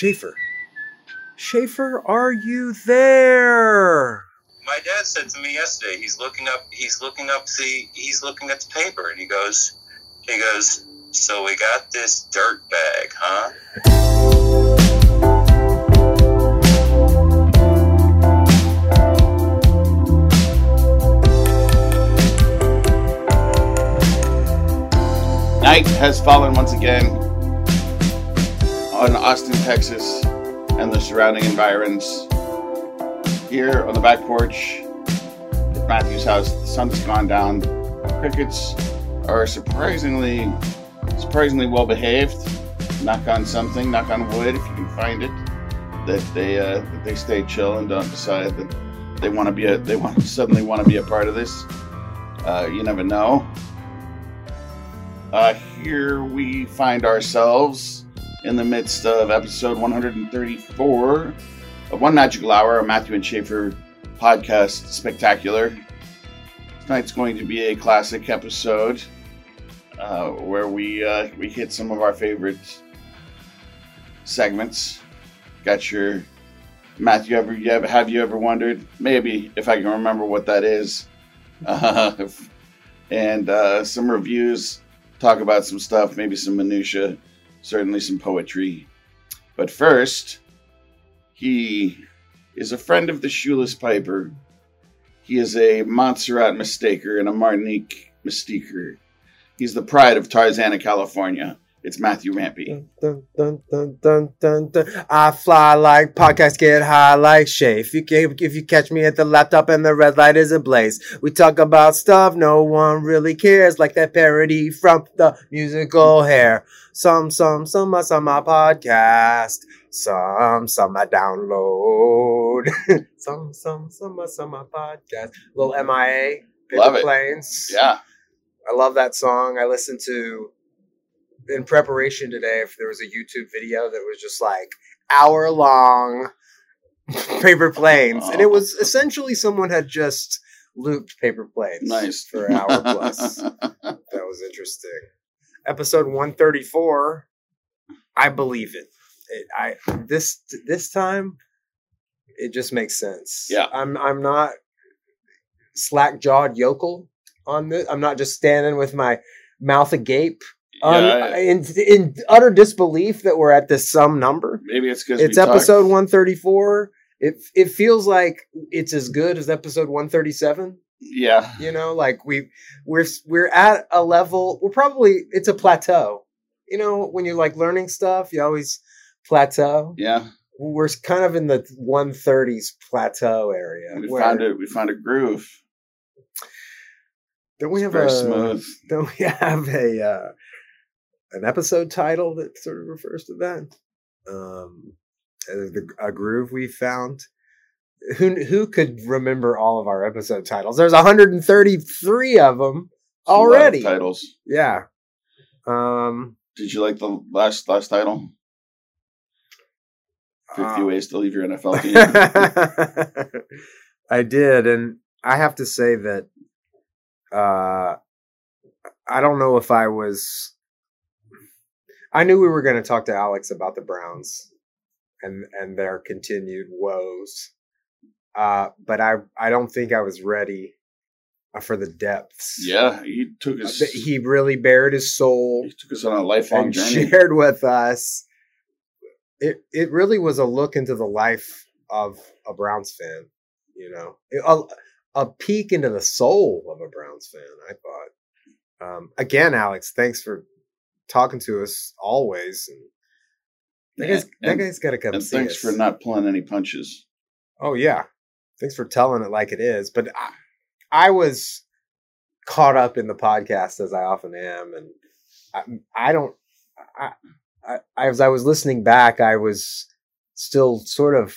Schaefer. Schaefer, are you there? My dad said to me yesterday, he's looking up, he's looking up the, he's looking at the paper, and he goes, he goes, so we got this dirt bag, huh? Night has fallen once again on Austin, Texas, and the surrounding environs. Here on the back porch at Matthew's house, the sun's gone down. Crickets are surprisingly, surprisingly well behaved. Knock on something, knock on wood if you can find it. That they uh, that they stay chill and don't decide that they want to be a they want suddenly want to be a part of this. Uh, you never know. Uh, here we find ourselves in the midst of episode 134 of One Magical Hour, a Matthew and Schaefer podcast spectacular. Tonight's going to be a classic episode uh, where we uh, we hit some of our favorite segments. Got your Matthew ever, you ever have you ever wondered? Maybe if I can remember what that is. Uh, and some reviews talk about some stuff, maybe some minutia, certainly some poetry. But first, he is a friend of the Shoeless Piper. He is a Montserrat mistaker and a Martinique mistaker. He's the pride of Tarzana, California. It's Matthew Rampy. Dun, dun, dun, dun, dun, dun. I fly like podcasts get high like Shay. If you if you catch me at the laptop and the red light is ablaze, we talk about stuff no one really cares, like that parody from the musical Hair. Some some some some my podcast. Some some I download. some some some some my podcast. Little MIA. Paper Love. Planes. Yeah. I love that song. I listen to in preparation today if there was a YouTube video that was just like hour long paper planes. And it was essentially someone had just looped paper planes Nice. for an hour plus. that was interesting. Episode 134. I believe it. it I this this time it just makes sense. Yeah. I'm I'm not slack jawed yokel on this. I'm not just standing with my mouth agape um, Yeah, in, in utter disbelief that we're at this some number. maybe it's because It's episode 134. It it feels like it's as good as episode 137. Yeah. You know, like we we're we're at a level. We're probably it's a plateau. You know, when you're like learning stuff, you always plateau. Yeah. We're kind of in the 130s plateau area. We where- found it. We found a groove. Don't we It's have very a smooth. Don't we have a uh, an episode title that sort of refers to that? Um, uh, the, a groove we found. Who who could remember all of our episode titles? There's 133 of them lot of already. titles. Yeah. Um. Did you like the last last title? Fifty uh, ways to leave your NFL team. I did, and I have to say that uh, I don't know if I was. I knew we were going to talk to Alex about the Browns and and their continued woes, uh, but I I don't think I was ready uh, for the depths. yeah, he took Uh, us. that he really bared his soul he took us on a lifelong journey. And shared with us. It it really was a look into the life of a Browns fan. You know, a, a peek into the soul of a Browns fan. I thought. Um, again, Alex, thanks for talking to us always. And that Yeah, guy's, that guy's got to come and see thanks us. for not pulling any punches. Oh yeah, thanks for telling it like it is. But I, I was caught up in the podcast as I often am, and I, I don't. I, I, as I was listening back, I was still sort of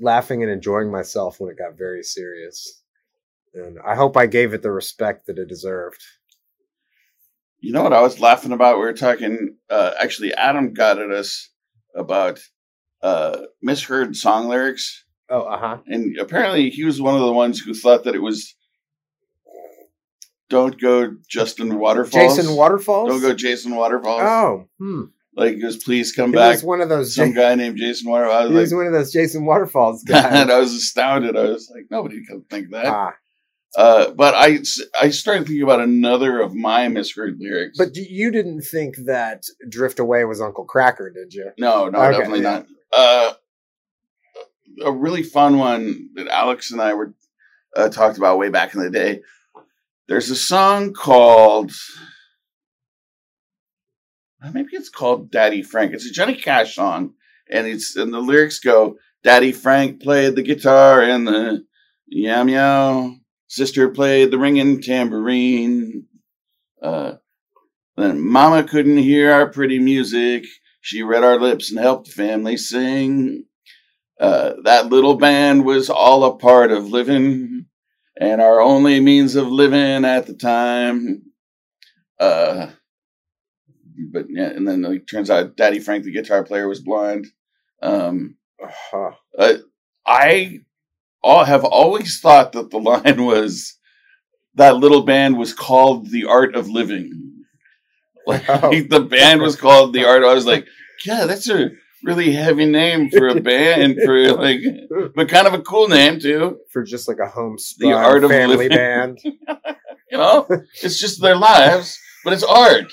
laughing and enjoying myself when it got very serious. And I hope I gave it the respect that it deserved. You know what I was laughing about? We were talking. Uh, actually, Adam got at us about uh, misheard song lyrics, Oh, uh huh. and apparently he was one of the ones who thought that it was "Don't go Justin Waterfalls." Jason Waterfalls. Don't go Jason Waterfalls. Oh, hmm. Like, it was please come He back. was one of those. Some Ja- guy named Jason Water. I he was like, one of those Jason Waterfalls and guys. I was astounded. I was like, nobody could think that. Ah, Uh, but I, I started thinking about another of my misheard lyrics. but you didn't think that Drift Away was Uncle Kracker, did you? no, no, Okay, definitely yeah. not. Uh, a really fun one that Alex and I were uh, talked about way back in the day. There's a song called uh, maybe it's called Daddy Frank. It's a Johnny Cash song, and it's and the lyrics go, "Daddy Frank played the guitar and the yam meow. Sister played the ringing tambourine. Uh, then Mama couldn't hear our pretty music. She read our lips and helped the family sing. Uh, that little band was all a part of living, and our only means of living at the time. Uh, but yeah, and then it turns out Daddy Frank, the guitar player, was blind. Um, Uh-huh. uh, I all have always thought that the line was that little band was called the Art of Living. Like Oh. the band was called the Art. I was like, yeah, that's a really heavy name for a band for like, but kind of a cool name too. For just like a home The art of family living. band. You know, it's just their lives, but it's art.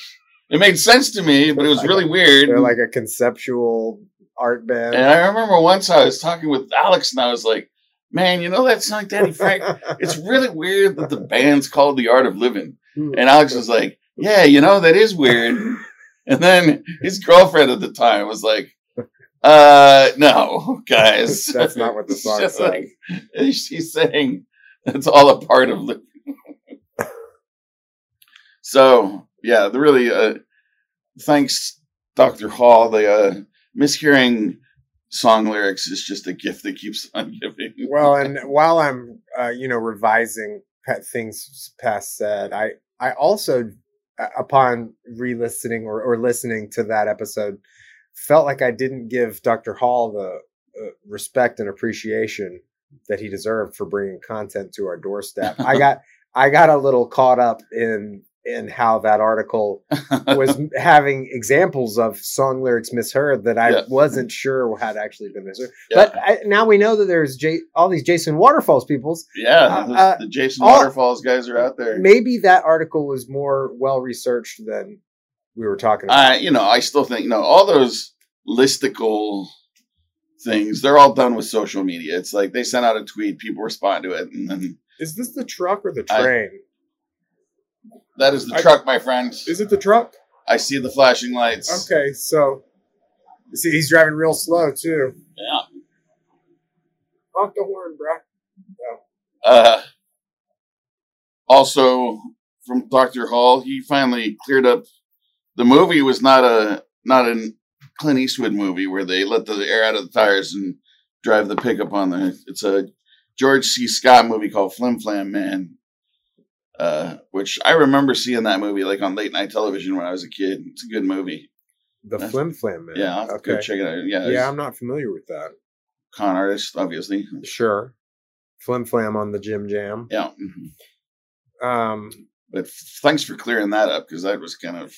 It made sense to me, but it was really weird. They're like a conceptual art band. and I remember once I was talking with Alex, and I was like, "Man, you know that song, Daddy Frank? it's really weird that the band's called the art of living. And Alex was like, Yeah, you know, that is weird. And then his girlfriend at the time was like, uh, no, guys. That's not what the song says. like- she's saying it's all a part of living. so, yeah, the really, uh, thanks, Dr. Hall. The, uh, mishearing song lyrics is just a gift that keeps on giving. well, and while I'm, uh, you know, revising things past said, I I also, uh, upon re-listening or, or listening to that episode, felt like I didn't give Dr. Hall the uh, respect and appreciation that he deserved for bringing content to our doorstep. I got I got a little caught up in in how that article was having examples of song lyrics misheard that I Yeah. wasn't sure had actually been misheard. Yeah. But I, now we know that there's J- all these Jason Waterfalls peoples. Yeah, Uh, the, uh, the Jason all- Waterfalls guys are out there. Maybe that article was more well researched than we were talking about. I, you know, I still think, you know, all those listicle things, they're all done with social media. It's like they sent out a tweet, people respond to it, and then Is this the truck or the I- train? That is the I- truck, my friend. Is it the truck? I see the flashing lights. Okay, so see, he's driving real slow too. Yeah. Honk the horn, bro. Uh, also, from Dr. Hall, he finally cleared up. The movie was not a not a Clint Eastwood movie where they let the air out of the tires and drive the pickup on the. It's a George C. Scott movie called Flim Flam Man, uh, which I remember seeing that movie like on late night television when I was a kid. It's a good movie. The That's- Flim Flam man. Yeah, I'll to go check it out. Yeah, Yeah, I'm not familiar with that. con artist, obviously. Sure. Flim Flam on the Jim Jam. Yeah, mhm. Um, but thanks for clearing that up because that was kind of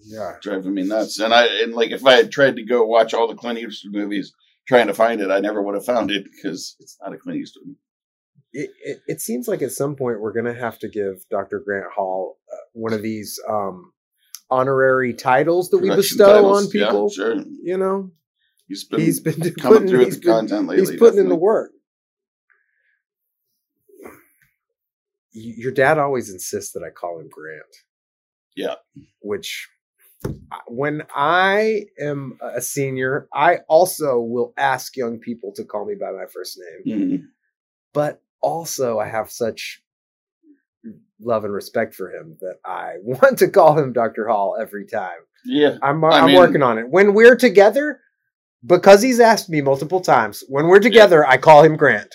yeah. driving me nuts. And I and like if I had tried to go watch all the Clint Eastwood movies trying to find it, I never would have found it because it's not a Clint Eastwood. It, it, it seems like at some point we're going to have to give Dr. Grant Hall uh, one of these um, honorary titles that we bestow titles. on people. Yeah, sure. You know, He's been, he's been coming putting, through with the content lately. he's putting in the work. Your dad always insists that I call him Grant. Yeah. Which, uh, when I am a senior, I also will ask young people to call me by my first name. Mhm. But also, I have such love and respect for him that I want to call him Dr. Hall every time. Yeah. I'm, I I'm mean- working on it. When we're together, because he's asked me multiple times, when we're together, I call him Grant.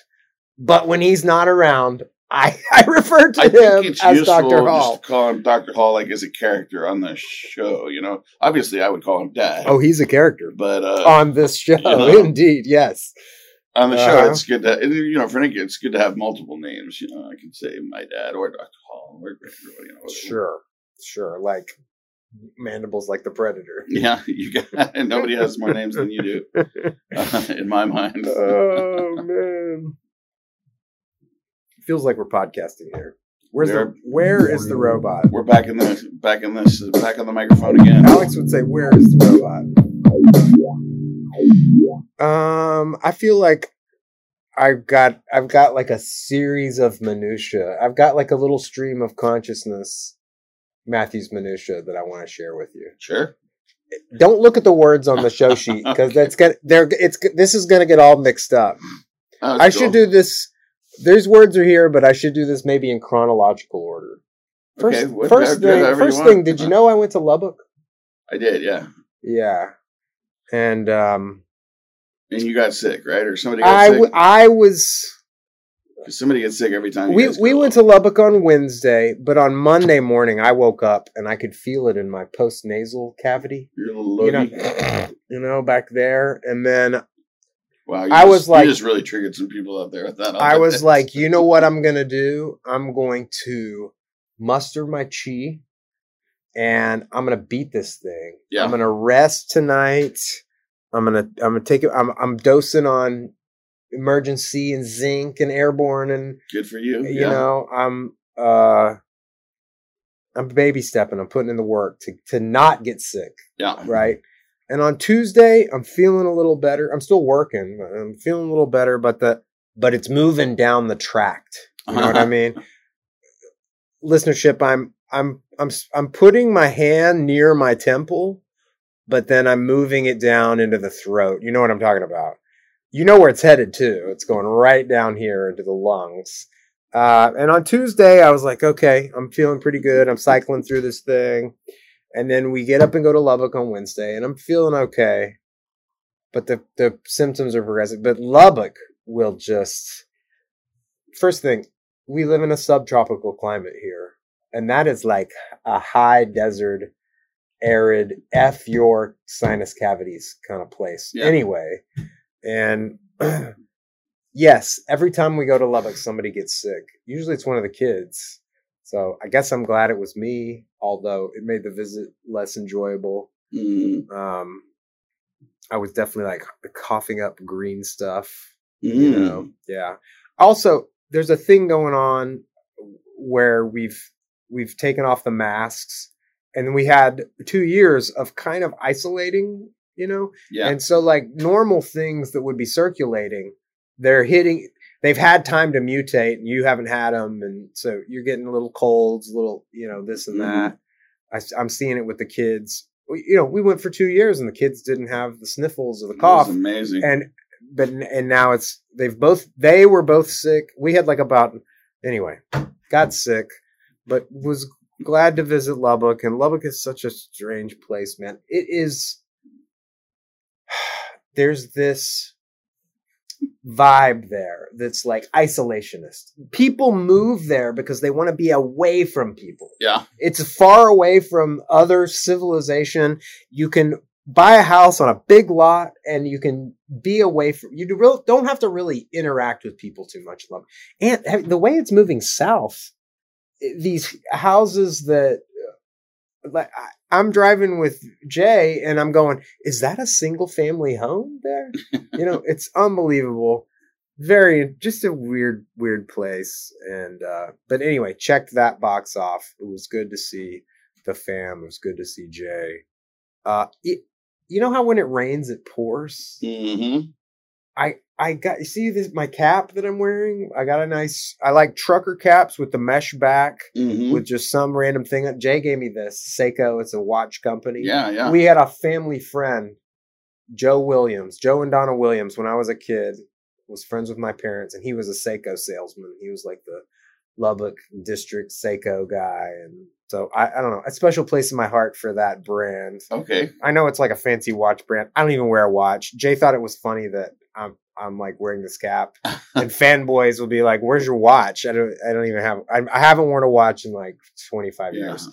But when he's not around, I, I refer to I him as Dr. Hall. just call him Dr. Hall like as a character on the show. You know, obviously I would call him Dad. Oh, he's a character but uh, on this show. know. Indeed, yes. On the show, Uh-huh. it's good to you know for Nick, it's good to have multiple names. You know, I can say my dad or Dr. Hall or or you know. Sure, sure. Like mandibles like the predator. Yeah, you got nobody has more names than you do uh, in my mind. oh man, feels like we're podcasting here. Where's the where is the robot? We're back in the back in this back on the microphone again. Alex would say, "Where is the robot?" Um, I feel like I've got I've got like a series of minutia. I've got like a little stream of consciousness, Matthew's minutia that I want to share with you. Sure. Don't look at the words on the show sheet because that's gonna they're it's this is gonna get all mixed up. Oh, I that's should do this. There's words are here, but I should do this maybe in chronological order. First, Okay, first thing, first thing. Did you know I went to Lubbock? I did, yeah. Yeah, and um, And you got sick, right? Or somebody got I sick? w- I was. somebody gets sick every time. We we went to Lubbock on Wednesday, but on Monday morning I woke up and I could feel it in my post nasal cavity. Your little You know, you know, back there, and then Wow, you I just, was like- you just really triggered some people out there with that. I was like, you know what I'm gonna do? I'm going to muster my chi and I'm gonna beat this thing. Yeah. I'm gonna rest tonight. I'm gonna I'm gonna take it. I'm I'm dosing on Emergen-C and zinc and airborne and good for you. you yeah. know I'm uh I'm baby stepping. I'm putting in the work to to not get sick yeah. right? And on Tuesday, I'm feeling a little better. I'm still working. I'm feeling a little better, but the but it's moving down the tract. You know what I mean? Listenership, I'm I'm I'm I'm putting my hand near my temple, but then I'm moving it down into the throat. You know what I'm talking about? You know where it's headed too. It's going right down here into the lungs. Uh, and on Tuesday, I was like, okay, I'm feeling pretty good. I'm cycling through this thing. And then we get up and go to Lubbock on Wednesday, and I'm feeling okay. But the, the symptoms are progressive. But Lubbock will just. First thing, we live in a subtropical climate here. And that is like a high desert, arid, F your sinus cavities kind of place. Yeah. Anyway. And yes, every time we go to Lubbock, somebody gets sick. Usually it's one of the kids. So I guess I'm glad it was me, although it made the visit less enjoyable. Mm. Um, I was definitely like coughing up green stuff, Mm. you know. Yeah. Also, there's a thing going on where we've we've taken off the masks, and we had two years of kind of isolating, you know. Yeah. And so, like normal things that would be circulating, they're hitting. They've had time to mutate, and you haven't had them, and so you're getting little colds, little, you know, this and mm-hmm. that. I, am seeing it with the kids. We- You know, we went for two years, and the kids didn't have the sniffles or the cough, was amazing. and but and now it's they've both they were both sick. We had like about anyway, got sick, but was glad to visit Lubbock. And Lubbock is such a strange place, man. It is. There's this vibe there that's like isolationist. People move there because they want to be away from people yeah. it's far away from other civilization. You can buy a house on a big lot and you can be away from you do real, don't have to really interact with people too much love and the way it's moving south these houses that like i'm driving with jay and i'm going is that a single family home there? You know it's unbelievable. Very just a weird weird place and uh but anyway checked that box off. It was good to see the fam. It was good to see jay. Uh it, you know how when it rains it pours? Hmm i i got you see this my cap that i'm wearing i got a nice i like trucker caps with the mesh back hmm with just some random thing jay gave me this seiko it's a watch company Yeah. Yeah. we had a family friend, Joe Williams, Joe and Donna Williams, when I was a kid, was friends with my parents, and he was a Seiko salesman. He was like the Lubbock district Seiko guy. And so I, I don't know, a special place in my heart for that brand. okay. I know it's like a fancy watch brand. I don't even wear a watch. Jay thought it was funny that I'm I'm like wearing this cap, and fanboys will be like, "Where's your watch?" I don't I don't even have I, I haven't worn a watch in like 25 Yeah. years.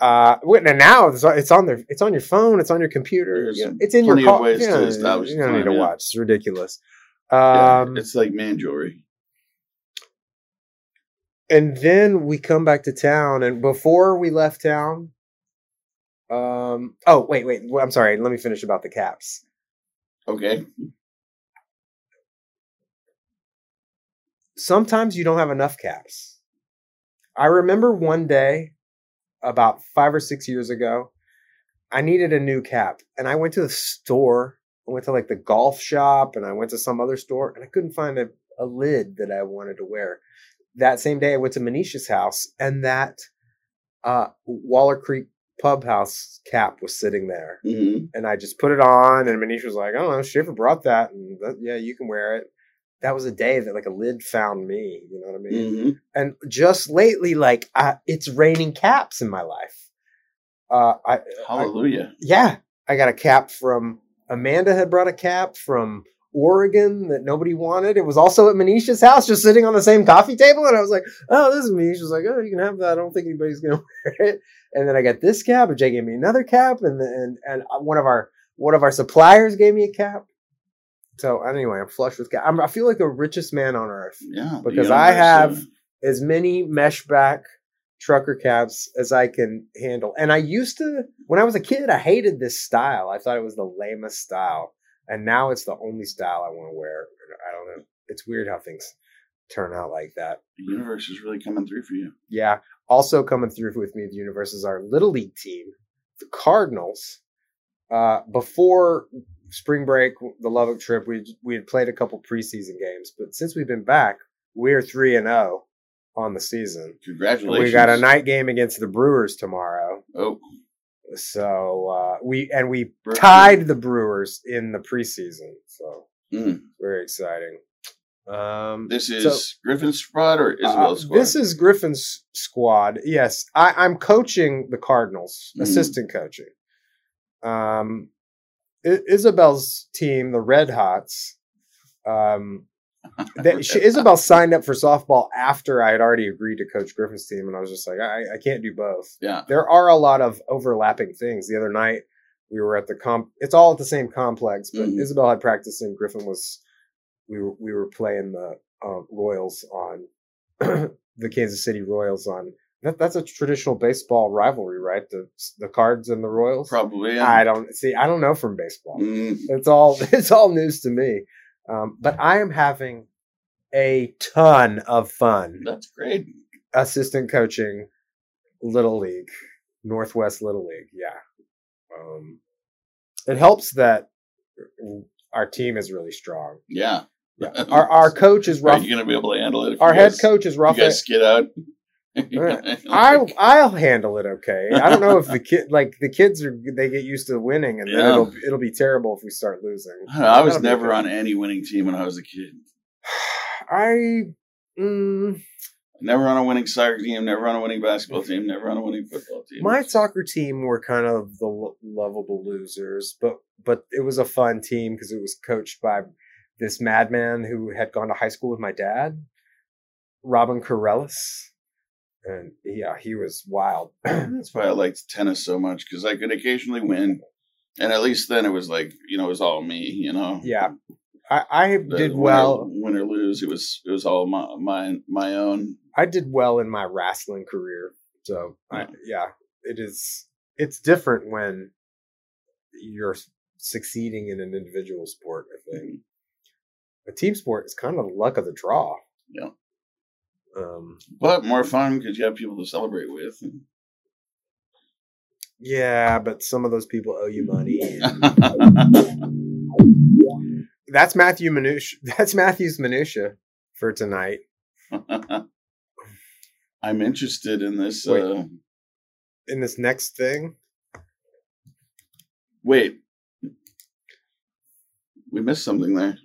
Uh, and now it's, it's on their, it's on your phone, it's on your computer, you know, it's in your car. ways you don't- You don't need yeah. watch. It's ridiculous. yeah, Um, it's like man jewelry. And then we come back to town, and before we left town, Um. Oh wait, wait. I'm sorry. Let me finish about the caps. Okay. Sometimes you don't have enough caps. I remember one day, about five or six years ago, I needed a new cap, and I went to the store. I went to like the golf shop, and I went to some other store, and I couldn't find a, a lid that I wanted to wear. That same day, I went to Manisha's house, and that uh, Waller Creek Pub House cap was sitting there. hmm and I just put it on, and Manisha was like, oh, Schaefer brought that, and that, yeah, you can wear it." That was a day that like a lid found me. You know what I mean? hmm And just lately, like I, it's raining caps in my life. Uh, I, I Hallelujah. yeah, I got a cap from Amanda had brought a cap from Oregon that nobody wanted. It was also at Manisha's house, just sitting on the same coffee table, and I was like, "Oh, this is Manish." She was like, "Oh, you can have that. I don't think anybody's gonna wear it." And then I got this cap, and Jay gave me another cap, and and and one of our one of our suppliers gave me a cap. So anyway, I'm flush with cap. I'm, I feel like the richest man on earth. Yeah. Because I have- uh, As many mesh back trucker caps as I can handle. And I used to, when I was a kid, I hated this style. I thought it was the lamest style. And now it's the only style I want to wear. I don't know. It's weird how things turn out like that. the universe is really coming through for you. Yeah. Also coming through with me the universe is our little league team, the Cardinals. Uh, before spring break, the Lubbock trip, we we had played a couple preseason games, but since we've been back, we're three and zero on the season. Congratulations. We got a night game against the Brewers tomorrow. Oh, So uh, we and we tied the Brewers in the preseason. So mm. very exciting. Um, this is So- Griffin's squad or uh, Isabel's squad? this is Griffin's squad. Yes, I, I'm coaching the Cardinals, Mhm. assistant coaching. Um, I- Isabel's team, the Red Hots. Um, that she, Isabel signed up for softball after I had already agreed to coach Griffin's team, and I was just like, I, I can't do both. yeah. There are a lot of overlapping things. The other night we were at the comp. It's all at the same complex, but Mhm. Isabel had practice and Griffin was. We were we were playing the uh, Royals on the Kansas City Royals on. That, that's a traditional baseball rivalry, right? The the Cards and the Royals. Probably. Yeah. I don't see. I don't know from baseball. Mm, It's all it's all news to me. Um, but I am having a ton of fun that's great. assistant coaching little league northwest little league yeah um, it helps that our team is really strong Yeah. yeah our, our coach is rough. Are you going to be able to handle it? Our head guys- coach is rough. You guys skid out. I I'll handle it okay. I don't know if the kid like the kids are they get used to winning and then it'll it'll be terrible if we start losing. I, I was never okay. on any winning team when I was a kid. I mm, Never on a winning soccer team. Never on a winning basketball team. Never on a winning football team. my soccer team were kind of the lo- lovable losers, but but it was a fun team because it was coached by this madman who had gone to high school with my dad, Robin Corellis, and yeah, he was wild. That's why I liked tennis so much because I could occasionally win, and at least then it was like you know it was all me. You know. yeah, I, I The did well. Win or lose, it was it was all my my, my own. I did well in my wrestling career, so I, Yeah. yeah, it is. It's different when you're succeeding in an individual sport. I think mm-hmm. a team sport is kind of the luck of the draw. Yeah. Um, But more fun because you have people to celebrate with. yeah, but some of those people owe you money. That's Matthew Minutia. That's Matthew's minutia for tonight. I'm interested in this. Wait. Uh, In this next thing, wait, we missed something there.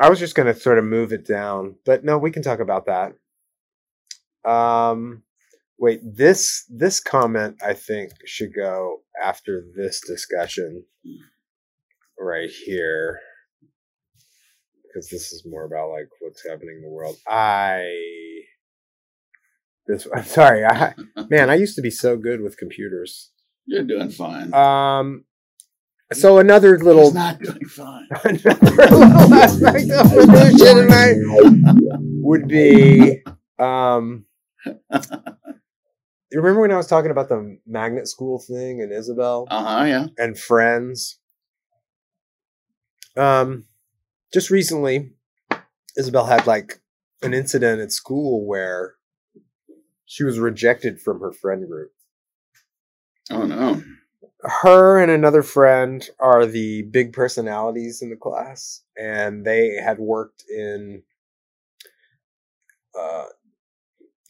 I was just going to sort of move it down, but no, we can talk about that. Um, wait this this comment I think should go after this discussion right here because this is more about like what's happening in the world. I this I'm sorry, I man, I used to be so good with computers. You're doing fine. Um, so another little He's not doing fine. another little aspect of minutia tonight would be um you remember when I was talking about the magnet school thing and Isabel Uh huh. Yeah. and friends? Um, just recently, Isabel had like an incident at school where she was rejected from her friend group. Oh no. Her and another friend are the big personalities in the class and they had worked in uh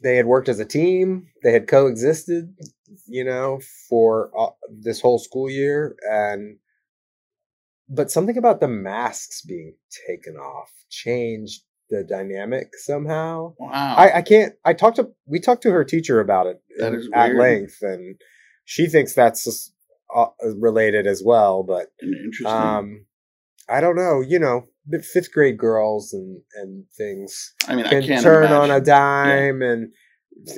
they had worked as a team they had coexisted you know for uh, this whole school year and but something about the masks being taken off changed the dynamic somehow Wow. I, I can't. I talked to we talked to her teacher about it in- at length, and she thinks that's just, related as well. But Interesting. um, I don't know. You know, fifth grade girls and and things I mean, I can can't turn on a imagine. dime, and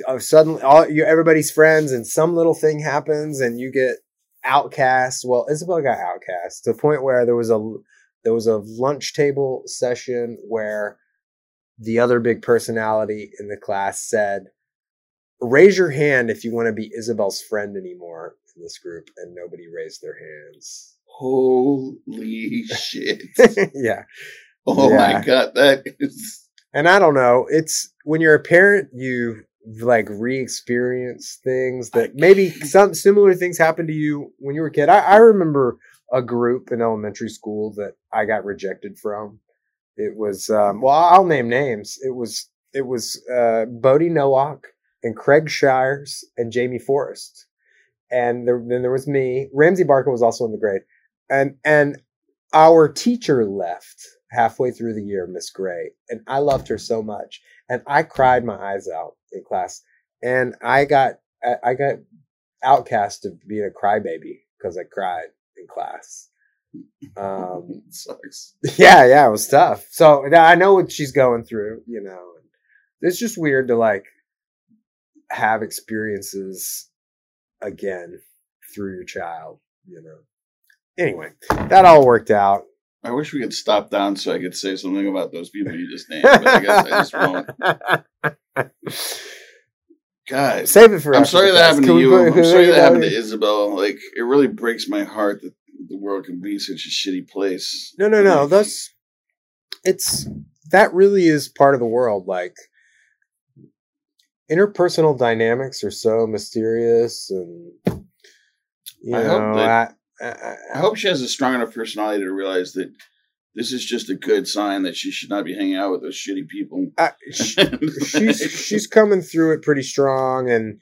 uh, suddenly all you everybody's friends, and some little thing happens, and you get outcast. Well, Isabel got outcast to the point where there was a there was a lunch table session where the other big personality in the class said, "Raise your hand if you want to be Isabel's friend anymore in this group," and nobody raised their hands. Holy shit! yeah, Oh Yeah. my god, that is. and I don't know. It's when you're a parent, you like re-experience things that maybe some similar things happened to you when you were a kid. I, I remember a group in elementary school that I got rejected from. It was um, well, I'll name names. It was it was uh, Bodie Nowak and Craig Shires and Jamie Forrest, and there, then there was me. Ramsey Barker was also in the grade, and and our teacher left halfway through the year, Miss Gray, and I loved her so much, and I cried my eyes out in class, and I got I got outcast of being a crybaby because I cried in class. Um, sucks. yeah, yeah, it was tough. So I know what she's going through, you know. It's just weird to like have experiences again through your child, you know. Anyway, that all worked out. I wish we could stop down so I could say something about those people you just named, but I guess I just won't. Guys, Save it for. I'm sorry that happened to you. put- I'm sorry that happened to Isabel. Like, it really breaks my heart that the world can be such a shitty place. No, no, no. Like, That's it's that really is part of the world. Like interpersonal dynamics are so mysterious, and you I hope know, that- I, I, I hope she has a strong enough personality to realize that this is just a good sign that she should not be hanging out with those shitty people. I, she's she's coming through it pretty strong and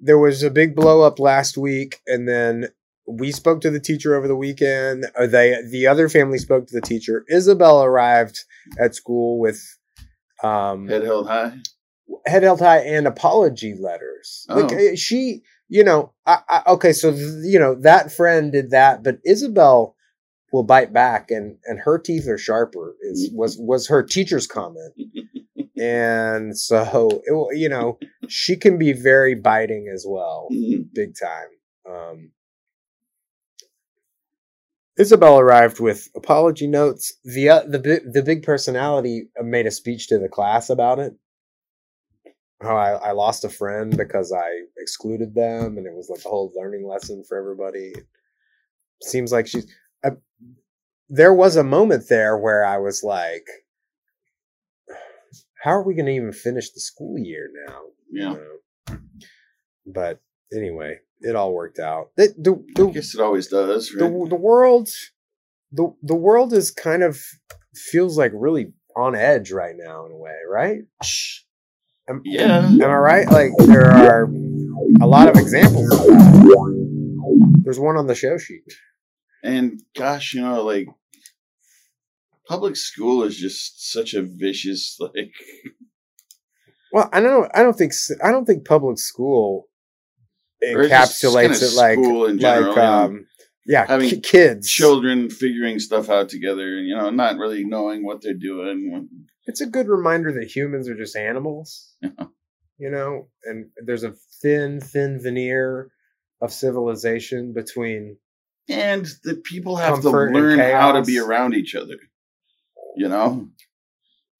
there was a big blow up last week and then we spoke to the teacher over the weekend or they the other family spoke to the teacher isabel arrived at school with um head held high. Head held high and apology letters Oh. uh, she you know I, I okay so you know that friend did that but isabel will bite back and and her teeth are sharper is was was her teacher's comment and so it, will- you know she can be very biting as well Mhm. big time um Isabel arrived with apology notes. The uh, the the big personality made a speech to the class about it. How I, I lost a friend because I excluded them, and it was like a whole learning lesson for everybody. Seems like she's. I, there was a moment there where I was like, "How are we going to even finish the school year now?" you Yeah. know? But anyway, it all worked out. The the, I guess it always does, the right? the world the the world is kind of feels like really on edge right now in a way, right? Am, Yeah. Am I right? Like there are a lot of examples of that. There's one on the show sheet. And gosh, you know, like public school is just such a vicious like Well, I don't I don't think I don't think public school encapsulates it like school in general, like yeah. um yeah, Having ki- kids. children figuring stuff out together and you know, not really knowing what they're doing. It's a good reminder that humans are just animals. You know, and there's a thin, thin veneer of civilization between. And that people have to learn how to be around each other. You know?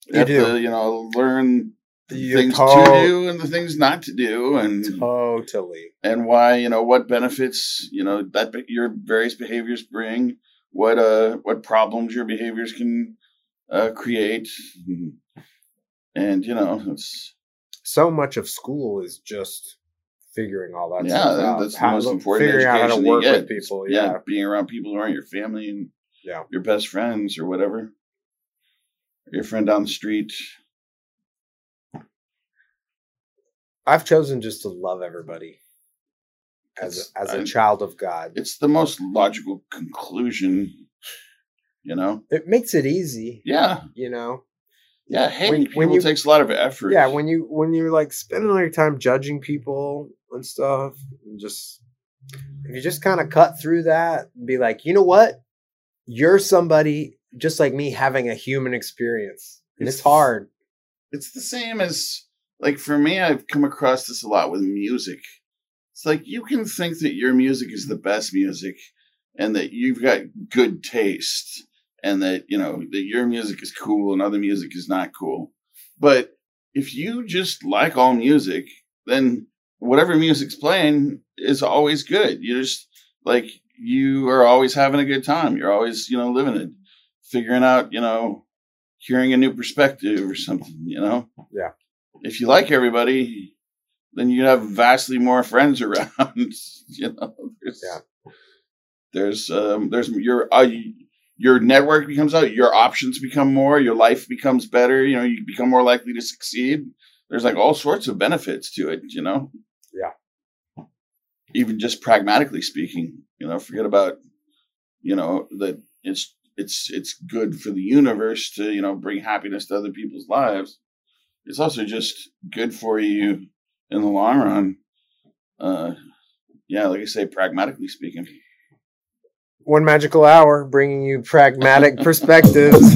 You have do. to, you know, learn the You things to- to do and the things not to do, and Totally. and why you know what benefits you know that your various behaviors bring, what uh what problems your behaviors can uh, create, and you know it's So much of school is just figuring all that yeah stuff out. that's the How- most important Figuring out how to education work with people. yeah. Yeah. being around people who aren't your family and Yeah. your best friends or whatever, your friend down the street. I've chosen just to love everybody as It's- as a I- child of God. It's the most logical conclusion, you know. It makes it easy, Yeah, you know. yeah. Hating When- people when you- takes a lot of effort. Yeah, when you when you're like spending all your time judging people and stuff, and just if you just kind of cut through that and be like, you know what, you're somebody just like me having a human experience, and it's It's- hard. it's the same as like for me i've come across this a lot with music it's like you can think that your music is the best music and that you've got good taste and that you know that your music is cool and other music is not cool but if you just like all music then whatever music's playing is always good you just like you are always having a good time you're always you know living it figuring out you know hearing a new perspective or something you know Yeah. if you like everybody, then you have vastly more friends around. you know, there's, Yeah. There's um, there's your uh, your network becomes out, your options become more, your life becomes better. You know, you become more likely to succeed. There's like all sorts of benefits to it. You know. Yeah. Even just pragmatically speaking, you know, forget about you know that it's it's it's good for the universe to you know bring happiness to other people's lives it's also just good for you in the long run. Uh, yeah, like I say, pragmatically speaking. One magical hour, bringing you pragmatic perspectives.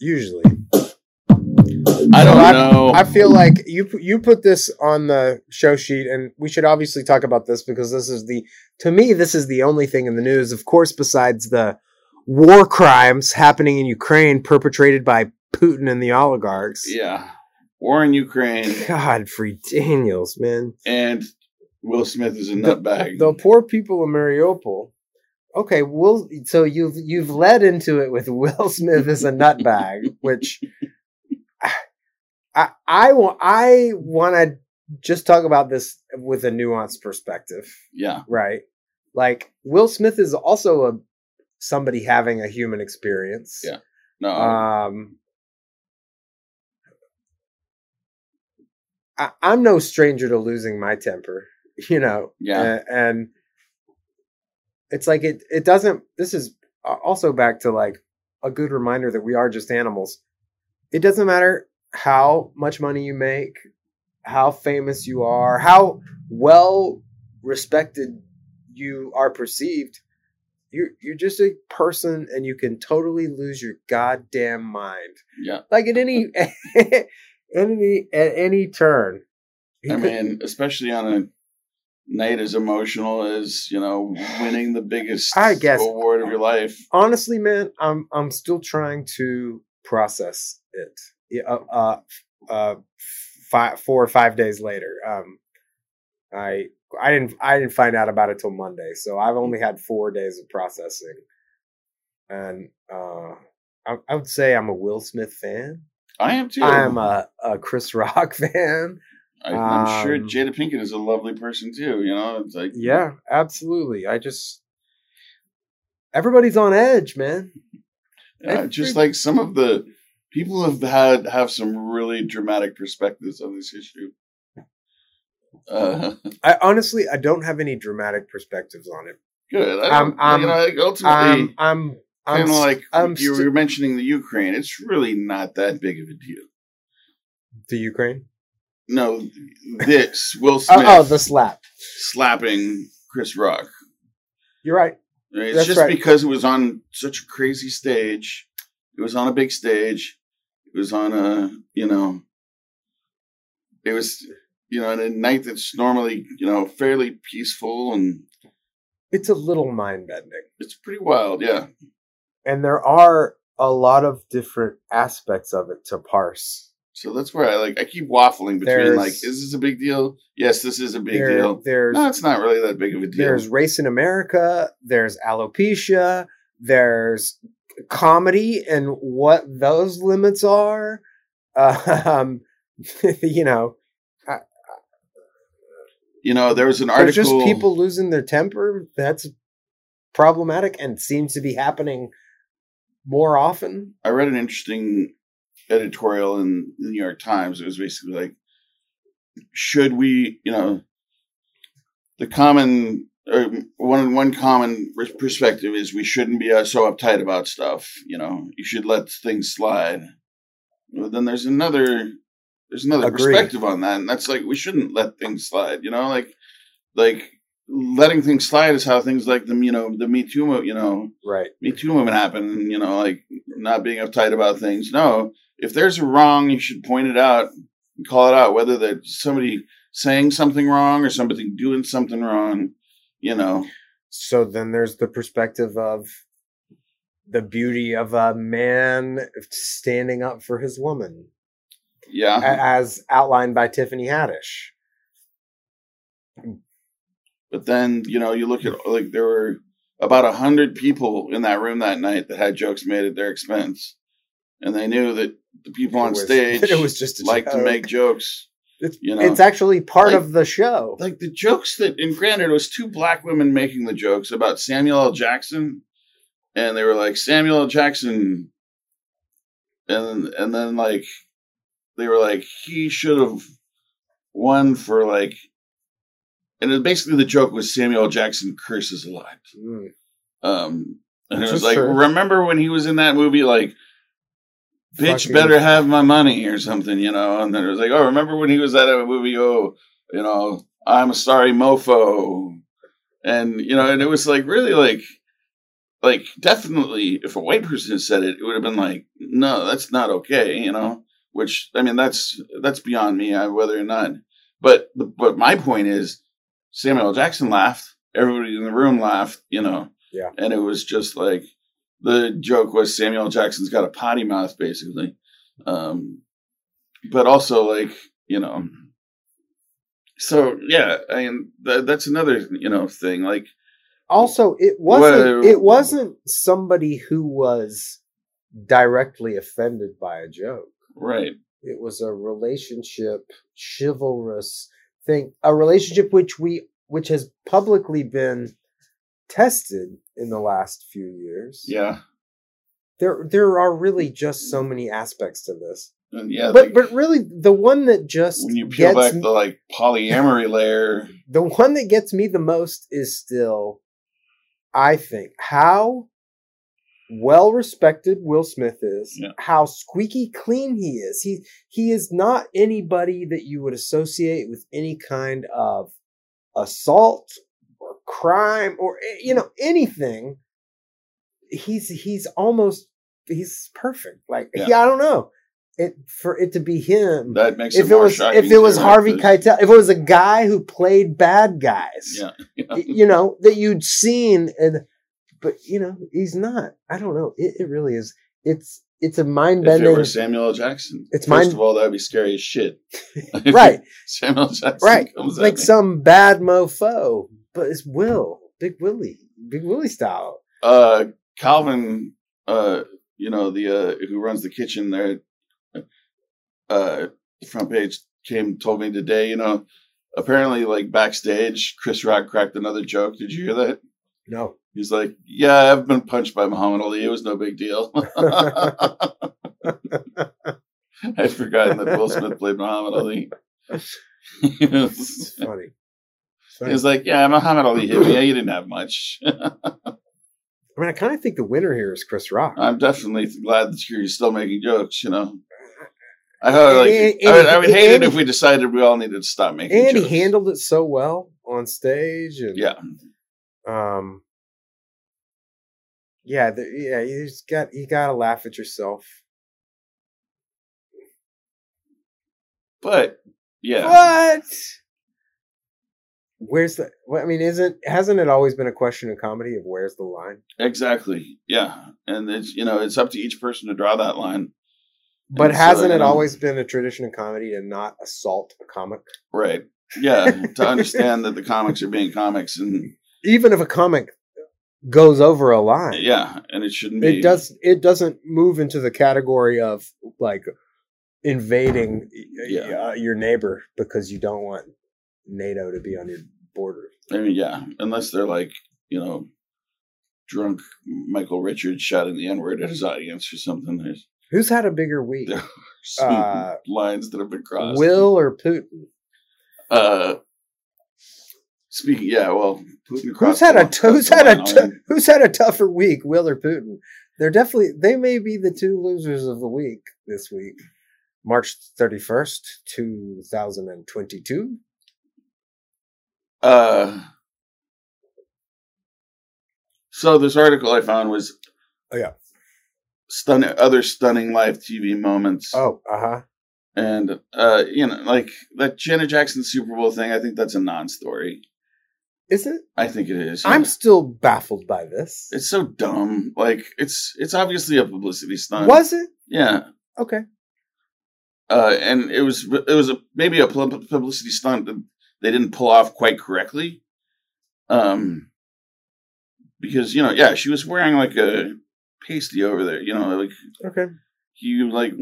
Usually. I don't I- know. I feel like you you put this on the show sheet, and we should obviously talk about this because this is the to me this is the only thing in the news, of course, besides the war crimes happening in Ukraine perpetrated by Putin and the oligarchs. yeah, war in Ukraine, Godfrey Daniels, man, and Will Smith is a nutbag. the poor people of Mariupol. Okay, Will. So you've you've led into it with Will Smith is a nutbag, which I I want I want to just talk about this with a nuanced perspective, yeah, right? Like Will Smith is also a somebody having a human experience. Yeah. no, Um, I, I'm no stranger to losing my temper, you know. Yeah. and it's like it. It doesn't. This is also back to like a good reminder that we are just animals. It doesn't matter how much money you make, how famous you are, how well respected you are perceived. You're you're just a person, and you can totally lose your goddamn mind yeah. like at any any at any turn. I mean, especially on a night as emotional as you know winning the biggest I guess- award of your life. honestly, man, I'm I'm still trying to process it. Uh, uh, uh, five, four or five days later, um, I I didn't I didn't find out about it till Monday, so I've only had four days of processing, and uh, I, I would say I'm a Will Smith fan. I am too. I'm a, a Chris Rock fan. I, I'm sure um, Jada Pinkett is a lovely person too. You know, it's like Yeah, absolutely. I just everybody's on edge, man. Yeah, just like some of the people have had have some really dramatic perspectives on this issue. Uh, I honestly I don't have any dramatic perspectives on it. good. I I'm- don't, you know, like ultimately, I'm I'm I'm kind of like I'm you were mentioning the Ukraine. It's really not that big of a deal. the Ukraine. No, this Will Smith Oh, oh, the slap. slapping Chris Rock. You're right. It's That's just right. because it was on such a crazy stage. It was on a big stage. It was on a, you know, it was, you know, a night that's normally, you know, fairly peaceful and It's a little mind bending, it's pretty wild. Yeah. and there are a lot of different aspects of it to parse. So that's where I like I keep waffling between There's- like, is this a big deal? Yes, this is a big There- deal. There's No, it's not really that big of a deal. there's race in America, there's alopecia, there's comedy and what those limits are. Um, you know, you know, there was an article. just people losing their temper. That's problematic and seems to be happening more often. I read an interesting editorial in the New York Times. It was basically like, should we, you know, the common or one one common perspective is we shouldn't be uh, so uptight about stuff. You know, you should let things slide. But then there's another there's another Agree. perspective on that, and that's like we shouldn't let things slide. You know, like like letting things slide is how things like the you know the Me Too mo- you know Right. me Too movement happened, you know, like not being uptight about things. No, if there's a wrong, you should point it out and call it out, whether that somebody saying something wrong or somebody doing something wrong, you know. So then there's the perspective of the beauty of a man standing up for his woman, Yeah. as outlined by Tiffany Haddish. But then, you know, you look at like there were about a hundred people in that room that night that had jokes made at their expense. And they knew that the people It on was- stage it was just like to make jokes. It's, you know, it's actually part like- of the show. like the jokes that and granted it was two black women making the jokes about Samuel L. Jackson and they were like Samuel L. Jackson and and then like they were like he should have won for like and it, basically the joke was Samuel L. Jackson curses a lot. Mm. Um and Which it was like true. remember when he was in that movie like bitch better have my money or something, you know. And then it was like, oh, remember when he was at a movie? Oh, you know, I'm a sorry mofo, and you know, and it was like really like, like definitely, if a white person had said it, it would have been like, no, that's not okay, you know. Which I mean, that's that's beyond me, I, whether or not. But the, but my point is, Samuel Jackson laughed. Everybody in the room laughed, you know. Yeah. And it was just like the joke was Samuel Jackson's got a potty mouth, basically. Um, but also like you know. So yeah, I mean that, that's another you know thing. Like Also, it wasn't Well- it wasn't somebody who was directly offended by a joke. right, It was a relationship, chivalrous thing, a relationship which we which has publicly been tested in the last few years. yeah, There there are really just so many aspects to this. and yeah. but like, but really the one that just when you peel gets back the like polyamory layer, the one that gets me the most is still i think how well respected will smith is Yeah. how squeaky clean he is he he is not anybody that you would associate with any kind of assault crime or eh, you know anything he's he's almost he's perfect like Yeah. yeah, i don't know it for it to be him that makes if it was if it was Harvey right? Keitel, if it was a guy who played bad guys, Yeah, y- you know that you'd seen, and but you know he's not. I don't know. It, it really is. It's it's a mind bending. If it were Samuel L. Jackson, It's first mine- of all, that'd be scary as shit. right, Samuel Jackson, right. Like me. some bad mofo, but it's Will, Big Willie, Big Willie style. uh Calvin uh you know the uh who runs the kitchen there uh front page came told me today you know apparently like backstage Chris Rock cracked another joke. Did you hear that? No, he's like yeah I've been punched by Muhammad Ali. It was no big deal. I'd forgotten that Will Smith played Muhammad Ali. It's funny. It's. He's like, yeah, Muhammad Ali hit me. Yeah, you didn't have much. I mean, I kind of think the winner here is Chris Rock. I'm definitely glad that you're still making jokes. You know, I hope, like, And- I would, I would and- hate it if we decided we all needed to stop making and jokes. he handled it so well on stage, and yeah, um yeah the, yeah you just got you gotta laugh at yourself but yeah, what Where's the? Well, I mean, isn't hasn't it always been a question in comedy of where's the line? Exactly. Yeah, and it's you know it's up to each person to draw that line. But And hasn't you it know, always been a tradition in comedy to not assault a comic? right? Yeah, to understand that the comics are being comics, and Even if a comic goes over a line, yeah, and it shouldn't be. it does. It doesn't move into the category of like invading Yeah. uh, your neighbor because you don't want NATO to be on your border. I mean, yeah, unless they're like you know, drunk Michael Richards shouting the N word at his audience or something. There's who's had a bigger week? Uh, lines that have been crossed. Will or Putin? Uh, speaking, yeah, well, Putin. Who's had a t- who's had a t- who's had a tougher week? Will or Putin? They're definitely they may be the two losers of the week this week. March 31st, 2022. Uh, so this article I found was, Oh, yeah. stunning other stunning live TV moments. Oh, uh huh. and uh, you know, like that Janet Jackson Super Bowl thing. I think that's a non-story. Is it? I think it is. I'm still baffled by this. It's so dumb. Like it's it's obviously a publicity stunt. Was it? Yeah. Okay. Uh, and it was it was a, maybe a publicity stunt that they didn't pull off quite correctly. Um, because you know, yeah, she was wearing like a pasty over there. You know, like Okay. you like.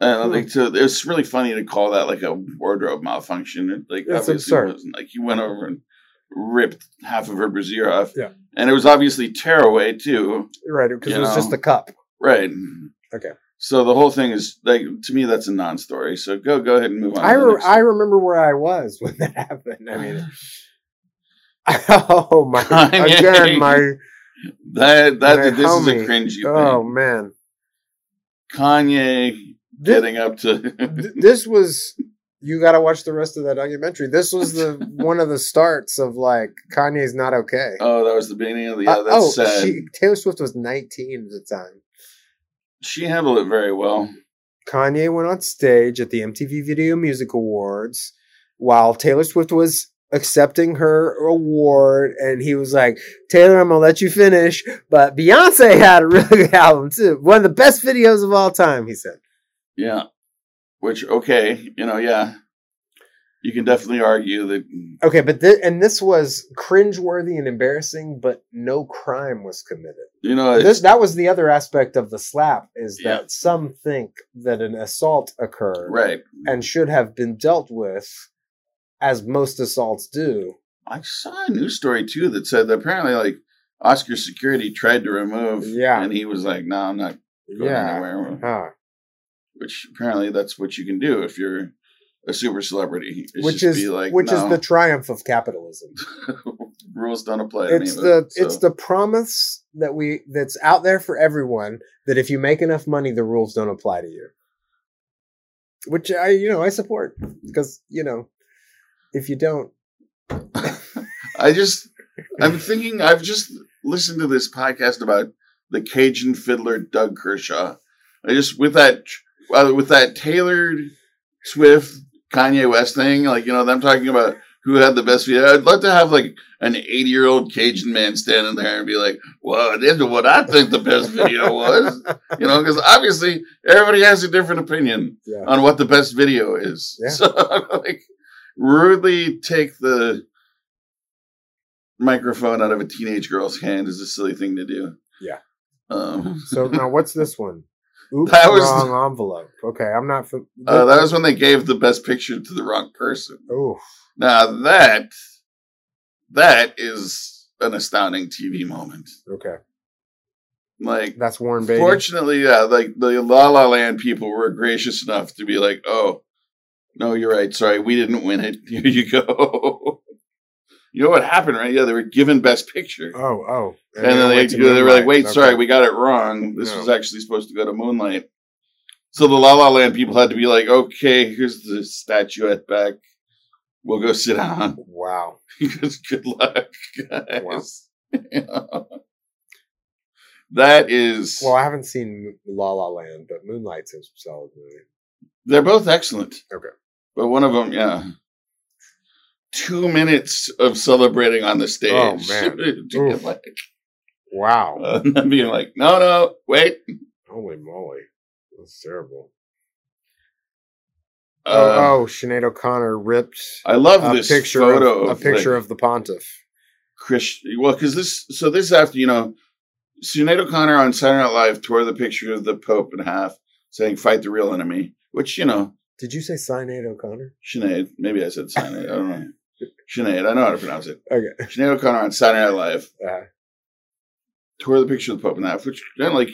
Uh, Hmm. like to, it's really funny to call that like a wardrobe malfunction. Like That's obviously absurd. wasn't. Like you went over and ripped half of her brassiere off. Yeah. and it was obviously tearaway too. Right, because it was just know. the cup. Right. Okay. So the whole thing is like to me that's a non-story. So go go ahead and move on. I re- I remember where I was when that happened. I mean, oh my! Again, my that that my this is a homie. cringy oh thing. man, Kanye this, getting up to this was. You got to watch the rest of that documentary. This was the one of the starts of like Kanye's not okay. oh that was the beginning of the yeah Uh, oh, She, Taylor Swift was 19 at the time. Handled it very well. Kanye went on stage at the MTV Video Music Awards while Taylor Swift was accepting her award, and he was like, "Taylor, I'm gonna let you finish, but Beyonce had a really good album too, one of the best videos of all time." He said, Yeah. Which okay, you know, yeah. You can definitely argue that "Okay, but thi- and this was cringeworthy and embarrassing, but no crime was committed." you know This that was the other aspect of the slap is Yeah. that some think that an assault occurred right. and should have been dealt with as most assaults do. I saw a news story too that said that apparently like Oscar security tried to remove Yeah. and he was like, No, I'm not going Yeah. anywhere. Huh. Which apparently that's what you can do if you're a super celebrity. It's Which is be like, which is the triumph of capitalism. rules don't apply It's me. the so- it's the promise that we that's out there for everyone that if you make enough money the rules don't apply to you. Which I you know I support because you know if you don't I just, I'm thinking, I've just listened to this podcast about the Cajun fiddler Doug Kershaw. I just with that, uh, with that Taylor Swift Kanye West thing, like you know, them talking about who had the best video. I'd love to have like an 80 year old Cajun man standing there and be like, "Well, this is what I think the best video was," you know, because obviously everybody has a different opinion yeah on what the best video is. Yeah. So like rudely take the microphone out of a teenage girl's hand is a silly thing to do. Yeah. Um, so now what's this one? Oops, That was- wrong envelope. Okay, I'm not. Uh, that was when they gave the best picture to the wrong person. Oh, Now that that is an astounding TV moment. okay. Like That's Warren Beatty. Fortunately, yeah, like the La La Land people were gracious enough to be like, "Oh, no, you're right. Sorry, we didn't win it. Here you go." You know what happened, right? Yeah, they were given Best Picture, Oh, oh. and, then it they, they were like, "Wait, Okay. sorry, we got it wrong. This No. was actually supposed to go to Moonlight." So the La La Land people had to be like, "Okay, here's the statuette back. We'll go sit down." Wow. because good luck, guys. You know? That is. Well, I haven't seen La La Land, but Moonlight seems a solid movie. They're both excellent. Okay. But one of them, yeah. Two minutes of celebrating on the stage. Oh, man. Like, Wow. uh, and then being like, no, no, wait. Holy moly. That's terrible. Uh, oh, oh, Sinead O'Connor ripped I love a this picture photo of, a picture like, of the pontiff. Chris. Well, because this, so this after you know, Sinead O'Connor on Saturday Night Live tore the picture of the Pope in half, saying "Fight the real enemy," which you know, Did you say Sinead O'Connor? Sinead. Maybe I said Sinead. I don't know. Sinead. I know how to pronounce it. Okay. Sinead O'Connor on Saturday Night Live Uh, tore the picture of the Pope in half, which then like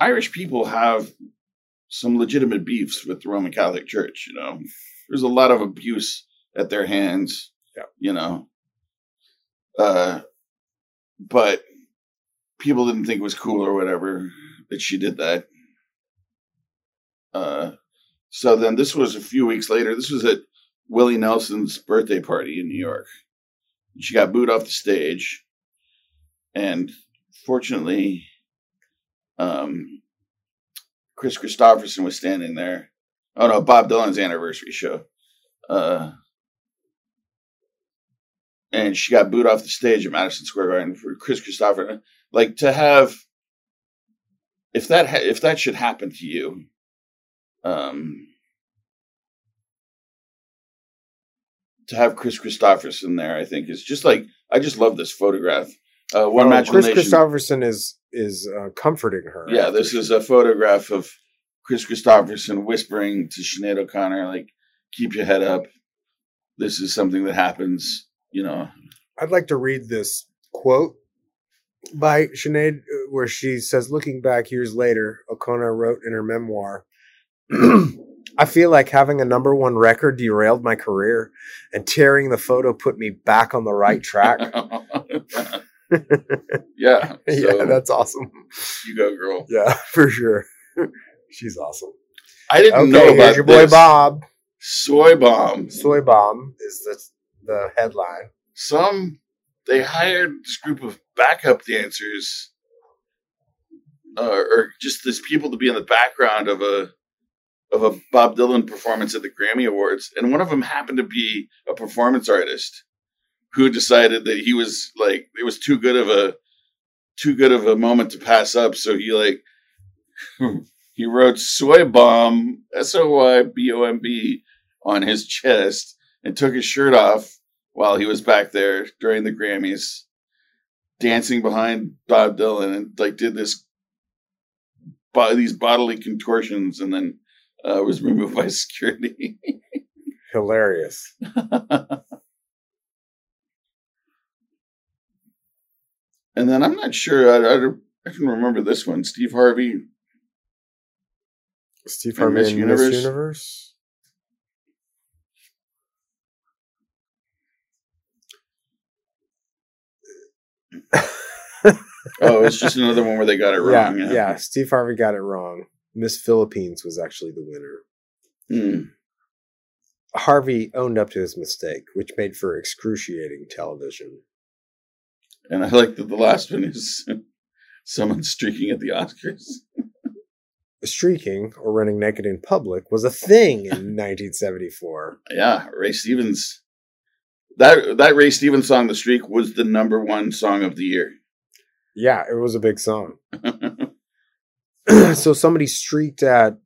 Irish people have some legitimate beefs with the Roman Catholic Church. You know, there's a lot of abuse at their hands. Yeah. You know, uh, but people didn't think it was cool or whatever that she did that. Uh, so then this was a few weeks later. This was at Willie Nelson's birthday party in New York. She got booed off the stage, and fortunately, um, Kris Kristofferson was standing there. Oh no, Bob Dylan's anniversary show. Uh, and she got booed off the stage at Madison Square Garden for Chris Christopher. Like to have, if that ha- if that should happen to you, um, to have Kris Kristofferson there, I think is just like I just love this photograph. Uh, one oh, match Chris nation. Kristofferson is is uh, comforting her. Yeah, this she- is a photograph of Kris Kristofferson whispering to Sinead O'Connor, like, keep your head up. This is something that happens, you know. I'd like to read this quote by Sinead, uh, where she says, "Looking back years later, O'Connor wrote in her memoir." I feel like having a number one record derailed my career, and tearing the photo put me back on the right track. yeah. So yeah, that's awesome. you go, girl. Yeah, for sure. She's awesome. I didn't Okay, know about your boy this. Bob. Soy bomb. Soy bomb is the the headline. Some they hired this group of backup dancers, uh, or just these people to be in the background of a of a Bob Dylan performance at the Grammy Awards, and one of them happened to be a performance artist who decided that he was like it was too good of a too good of a moment to pass up, so he like he wrote "soy bomb" S O Y B O M B on his chest and took his shirt off while he was back there during the Grammys, dancing behind Bob Dylan and like did this these bodily contortions, and then uh, was removed by security. Hilarious. and then I'm not sure. I, I, I can remember this one. Steve Harvey. Steve Harvey Miss in Universe? Miss Universe. Oh, it's just another one where they got it yeah, wrong. yeah, Steve Harvey got it wrong. Miss Philippines was actually the winner. Hmm. Harvey owned up to his mistake, which made for excruciating television. And I like that the last one is someone streaking at the Oscars. Streaking or running naked in public was a thing in 1974. Yeah, Ray Stevens. That that Ray Stevens song, "The Streak," was the number one song of the year. Yeah, it was a big song. so somebody streaked at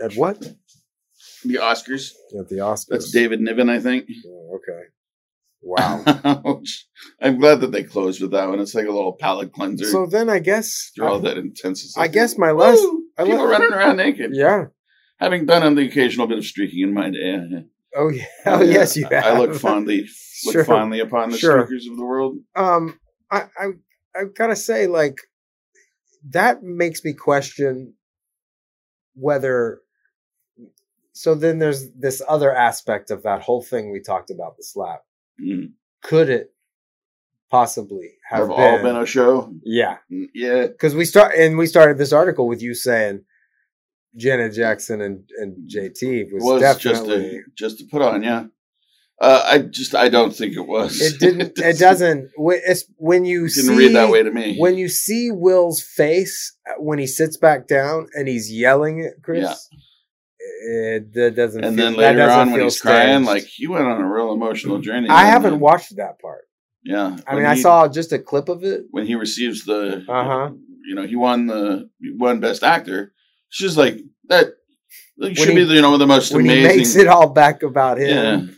at what? the Oscars. At the Oscars. That's David Niven, I think. Oh, okay. Wow. I'm glad that they closed with that one. It's like a little palate cleanser. so then I guess through all that intensity. I guess my last Woo! I people le- running around naked. yeah. Having done on the occasional bit of streaking in my day. Oh yeah. Oh yes, you have. I look fondly look Sure. fondly upon the Sure. streakers of the world. um I, I I've gotta say, like that makes me question whether so then there's this other aspect of that whole thing we talked about the slap. Mm. Could it possibly have, Have been, all been a show. yeah Mm, Yeah. because we start and we started this article with you saying Janet Jackson and, and JT was, was just definitely to just to put on, yeah. Uh, I just I don't think it was. it didn't it doesn't it's when you It didn't see read that way to me. when you see Will's face uh, when he sits back down and he's yelling at Chris, It, that doesn't. And feel, then later on, when he's crying, like he went on a real emotional journey. I haven't then- watched that part. Yeah, I mean, I saw just a clip of it. when he receives the. Uh-huh. You know, he won the he won best actor. She's like that. Like, should he- be the, you know the most When amazing. he makes it all back about him. yeah,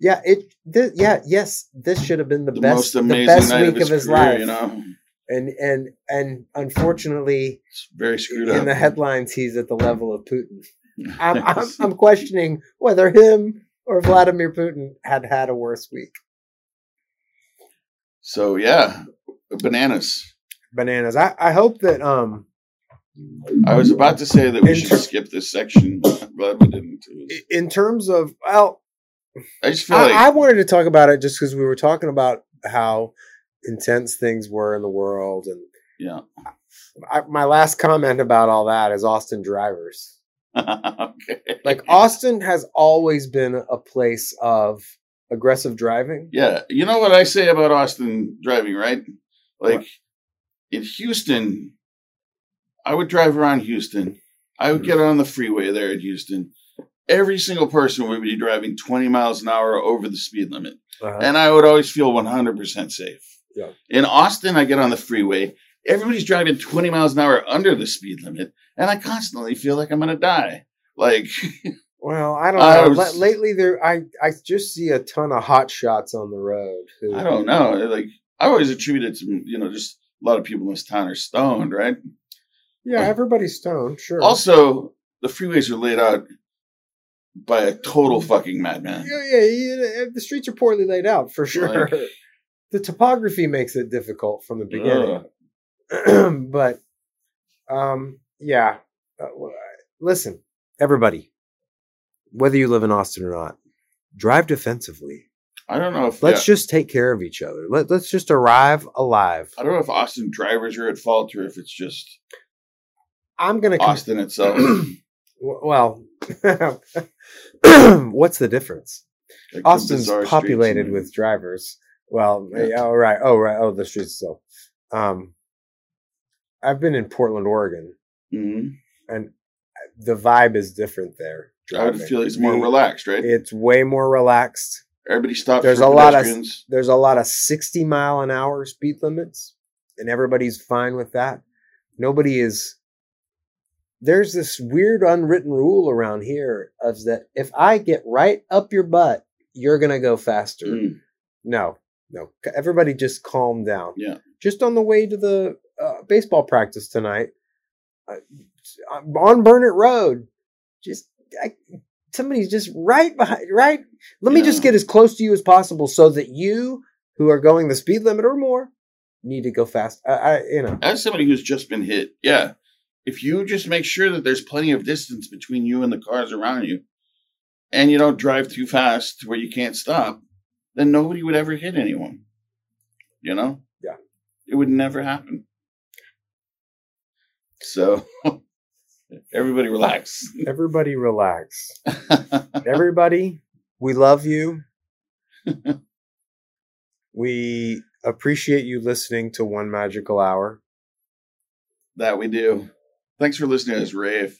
Yeah, it. This, yeah, yes. This should have been the, the best, the best week of his, of his career. life. You know, And and and unfortunately, it's very screwed in up. the headlines, he's at the level of Putin. I'm, I'm, I'm questioning whether him or Vladimir Putin had had a worse week. so yeah, bananas. Bananas. I, I hope that um I was about to say that we should ter- skip this section, but we didn't. in terms of well, I just feel I, like I wanted to talk about it just because we were talking about how intense things were in the world, and yeah. I, my last comment about all that is Austin drivers. okay. Like Austin has always been a place of aggressive driving. Yeah, you know what I say about Austin driving, right? Like What? in Houston, I would drive around Houston. I would Mm-hmm. get on the freeway there in Houston. Every single person would be driving 20 miles an hour over the speed limit. Uh-huh. And I would always feel 100% safe. Yeah. In Austin, I get on the freeway. Everybody's driving 20 miles an hour under the speed limit. And I constantly feel like I'm going to die. Like, Well, I don't I know. was- L- lately, there I I just see a ton of hot shots on the road. who- I don't know. Like, I always attribute it to, you know, just a lot of people in this town are stoned, right? Yeah, everybody's stoned. Sure. Also, the freeways are laid out by a total fucking madman. yeah, yeah, yeah, the streets are poorly laid out for sure. Like- the topography makes it difficult from the beginning. but um, yeah. Uh, listen, everybody, whether you live in Austin or not, drive defensively. I don't know if Let's yeah, just take care of each other. Let, let's just arrive alive. I don't know if Austin drivers are at fault or if it's just I'm gonna. Austin itself. Well, what's the difference? Like Austin's streets populated with drivers. Well, Yeah. yeah, oh right, oh right, oh the streets. So, um, I've been in Portland, Oregon, Mhm. and the vibe is different there. I would feel it's more The- relaxed, right? It's way more relaxed. Everybody stops. There's a lot of there's a lot of 60 mile an hour speed limits, and everybody's fine with that. Nobody is. There's this weird unwritten rule around here of that if I get right up your butt, you're gonna go faster. Mm. No, no. Everybody just calm down. Yeah. Just on the way to the uh, baseball practice tonight, uh, on Burnet Road, just I, somebody's just right behind. Right. Let me just get as close to you as possible, so that you, who are going the speed limit or more, need to go fast. I, I you know. As somebody who's just been hit, yeah. If you just make sure that there's plenty of distance between you and the cars around you, and you don't drive too fast to where you can't stop, then nobody would ever hit anyone. You know? Yeah. It would never happen. So everybody relax. Everybody relax. Everybody, we love you. we appreciate you listening to One Magical Hour. that we do. Thanks for listening to us rave.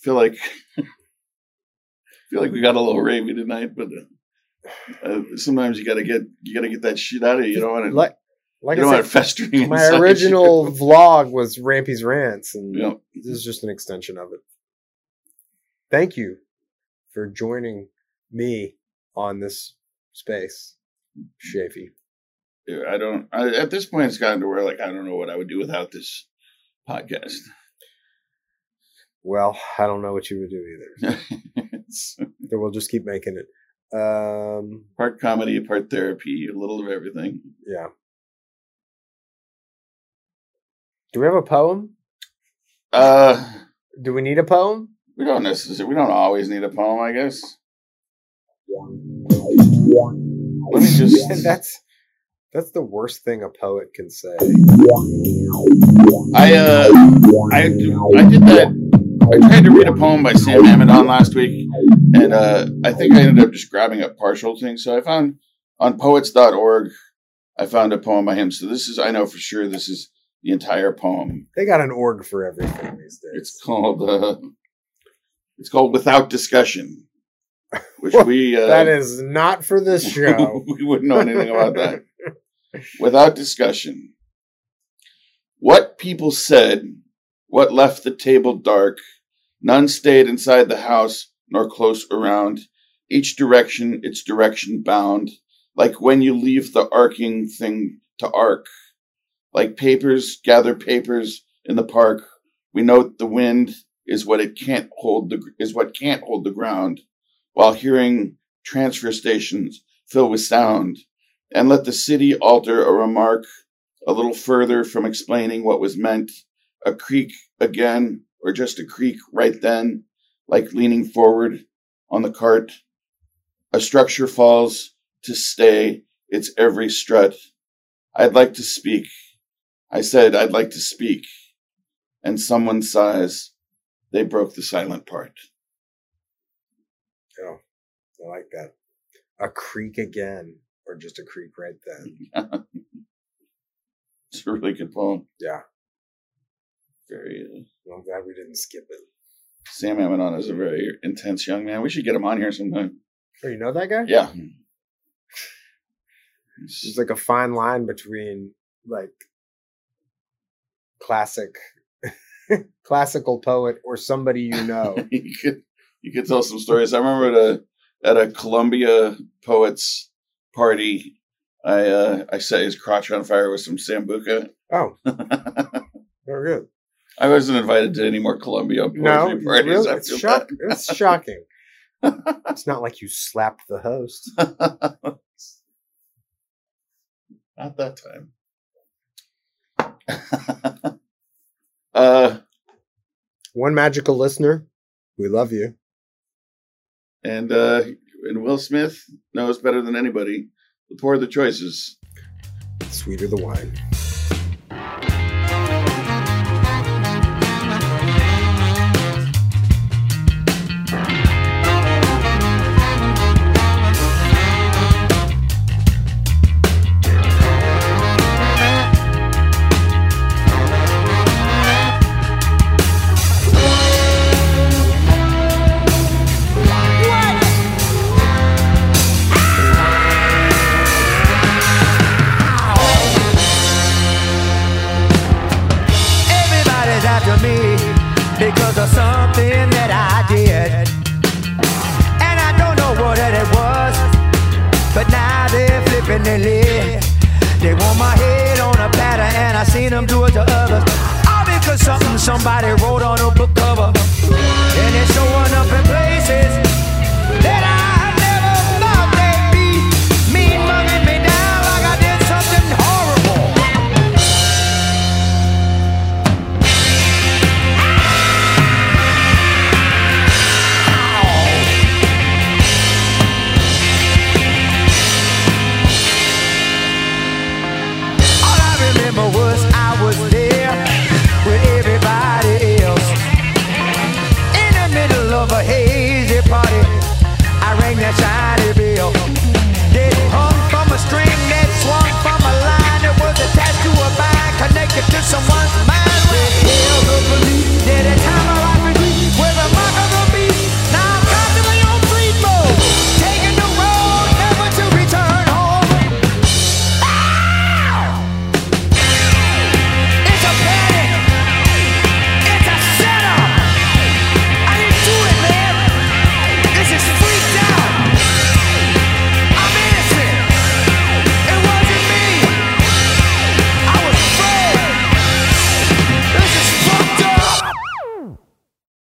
feel like feel like we got a little ravey tonight, but uh, uh, sometimes you gotta get you gotta get that shit out of you. You don't want it. Like, like you don't I said, festering. my original you. vlog was Rampy's Rants, and Yeah. this is just an extension of it. Thank you for joining me on this space, Shafy. Yeah, I don't. I, at this point, it's gotten to where like I don't know what I would do without this podcast. Well, I don't know what you would do either. So we'll just keep making it. Um, part comedy, part therapy, a little of everything. yeah. Do we have a poem? Uh, Do we need a poem? we don't necessarily. We don't always need a poem, I guess. Let me just. that's that's the worst thing a poet can say. I uh, I I did that. I tried to read a poem by Sam Amadon last week, and uh, I think I ended up just grabbing a partial thing. So I found on poets.org, I found a poem by him. So this is, I know for sure, this is the entire poem. They got an org for everything these days. It's called uh, It's called Without Discussion, which we uh, that is not for this show. we wouldn't know anything about that. Without discussion. What people said, what left the table dark, none stayed inside the house nor close around, each direction its direction bound, like when you leave the arcing thing to arc. Like papers gather papers in the park, we note the wind is what it can't hold the is what can't hold the ground, while hearing transfer stations fill with sound, and let the city alter a remark a little further from explaining what was meant, a creak again, or just a creak right then, like leaning forward on the cart. A structure falls to stay its every strut. I'd like to speak. I said I'd like to speak. And someone sighs. They broke the silent part. Oh, I like that. A creak again, or just a creak right then. It's a really good poem. Yeah. Very. Uh, Well, I'm glad we didn't skip it. Sam Amadon is a very intense young man. We should get him on here sometime. Oh, you know that guy? Yeah. There's like a fine line between like classic, classical poet or somebody you know. you could you could tell some stories. I remember at a at a Columbia Poets party, I uh, I set his crotch on fire with some sambuca. oh, very good. I wasn't invited to any more Columbia poetry No, parties. really, it's, shock- it's shocking. It's not like you slapped the host. Not that time. uh, One magical listener, we love you. and uh, and Will Smith knows better than anybody. The poor the choices. Sweeter the wine.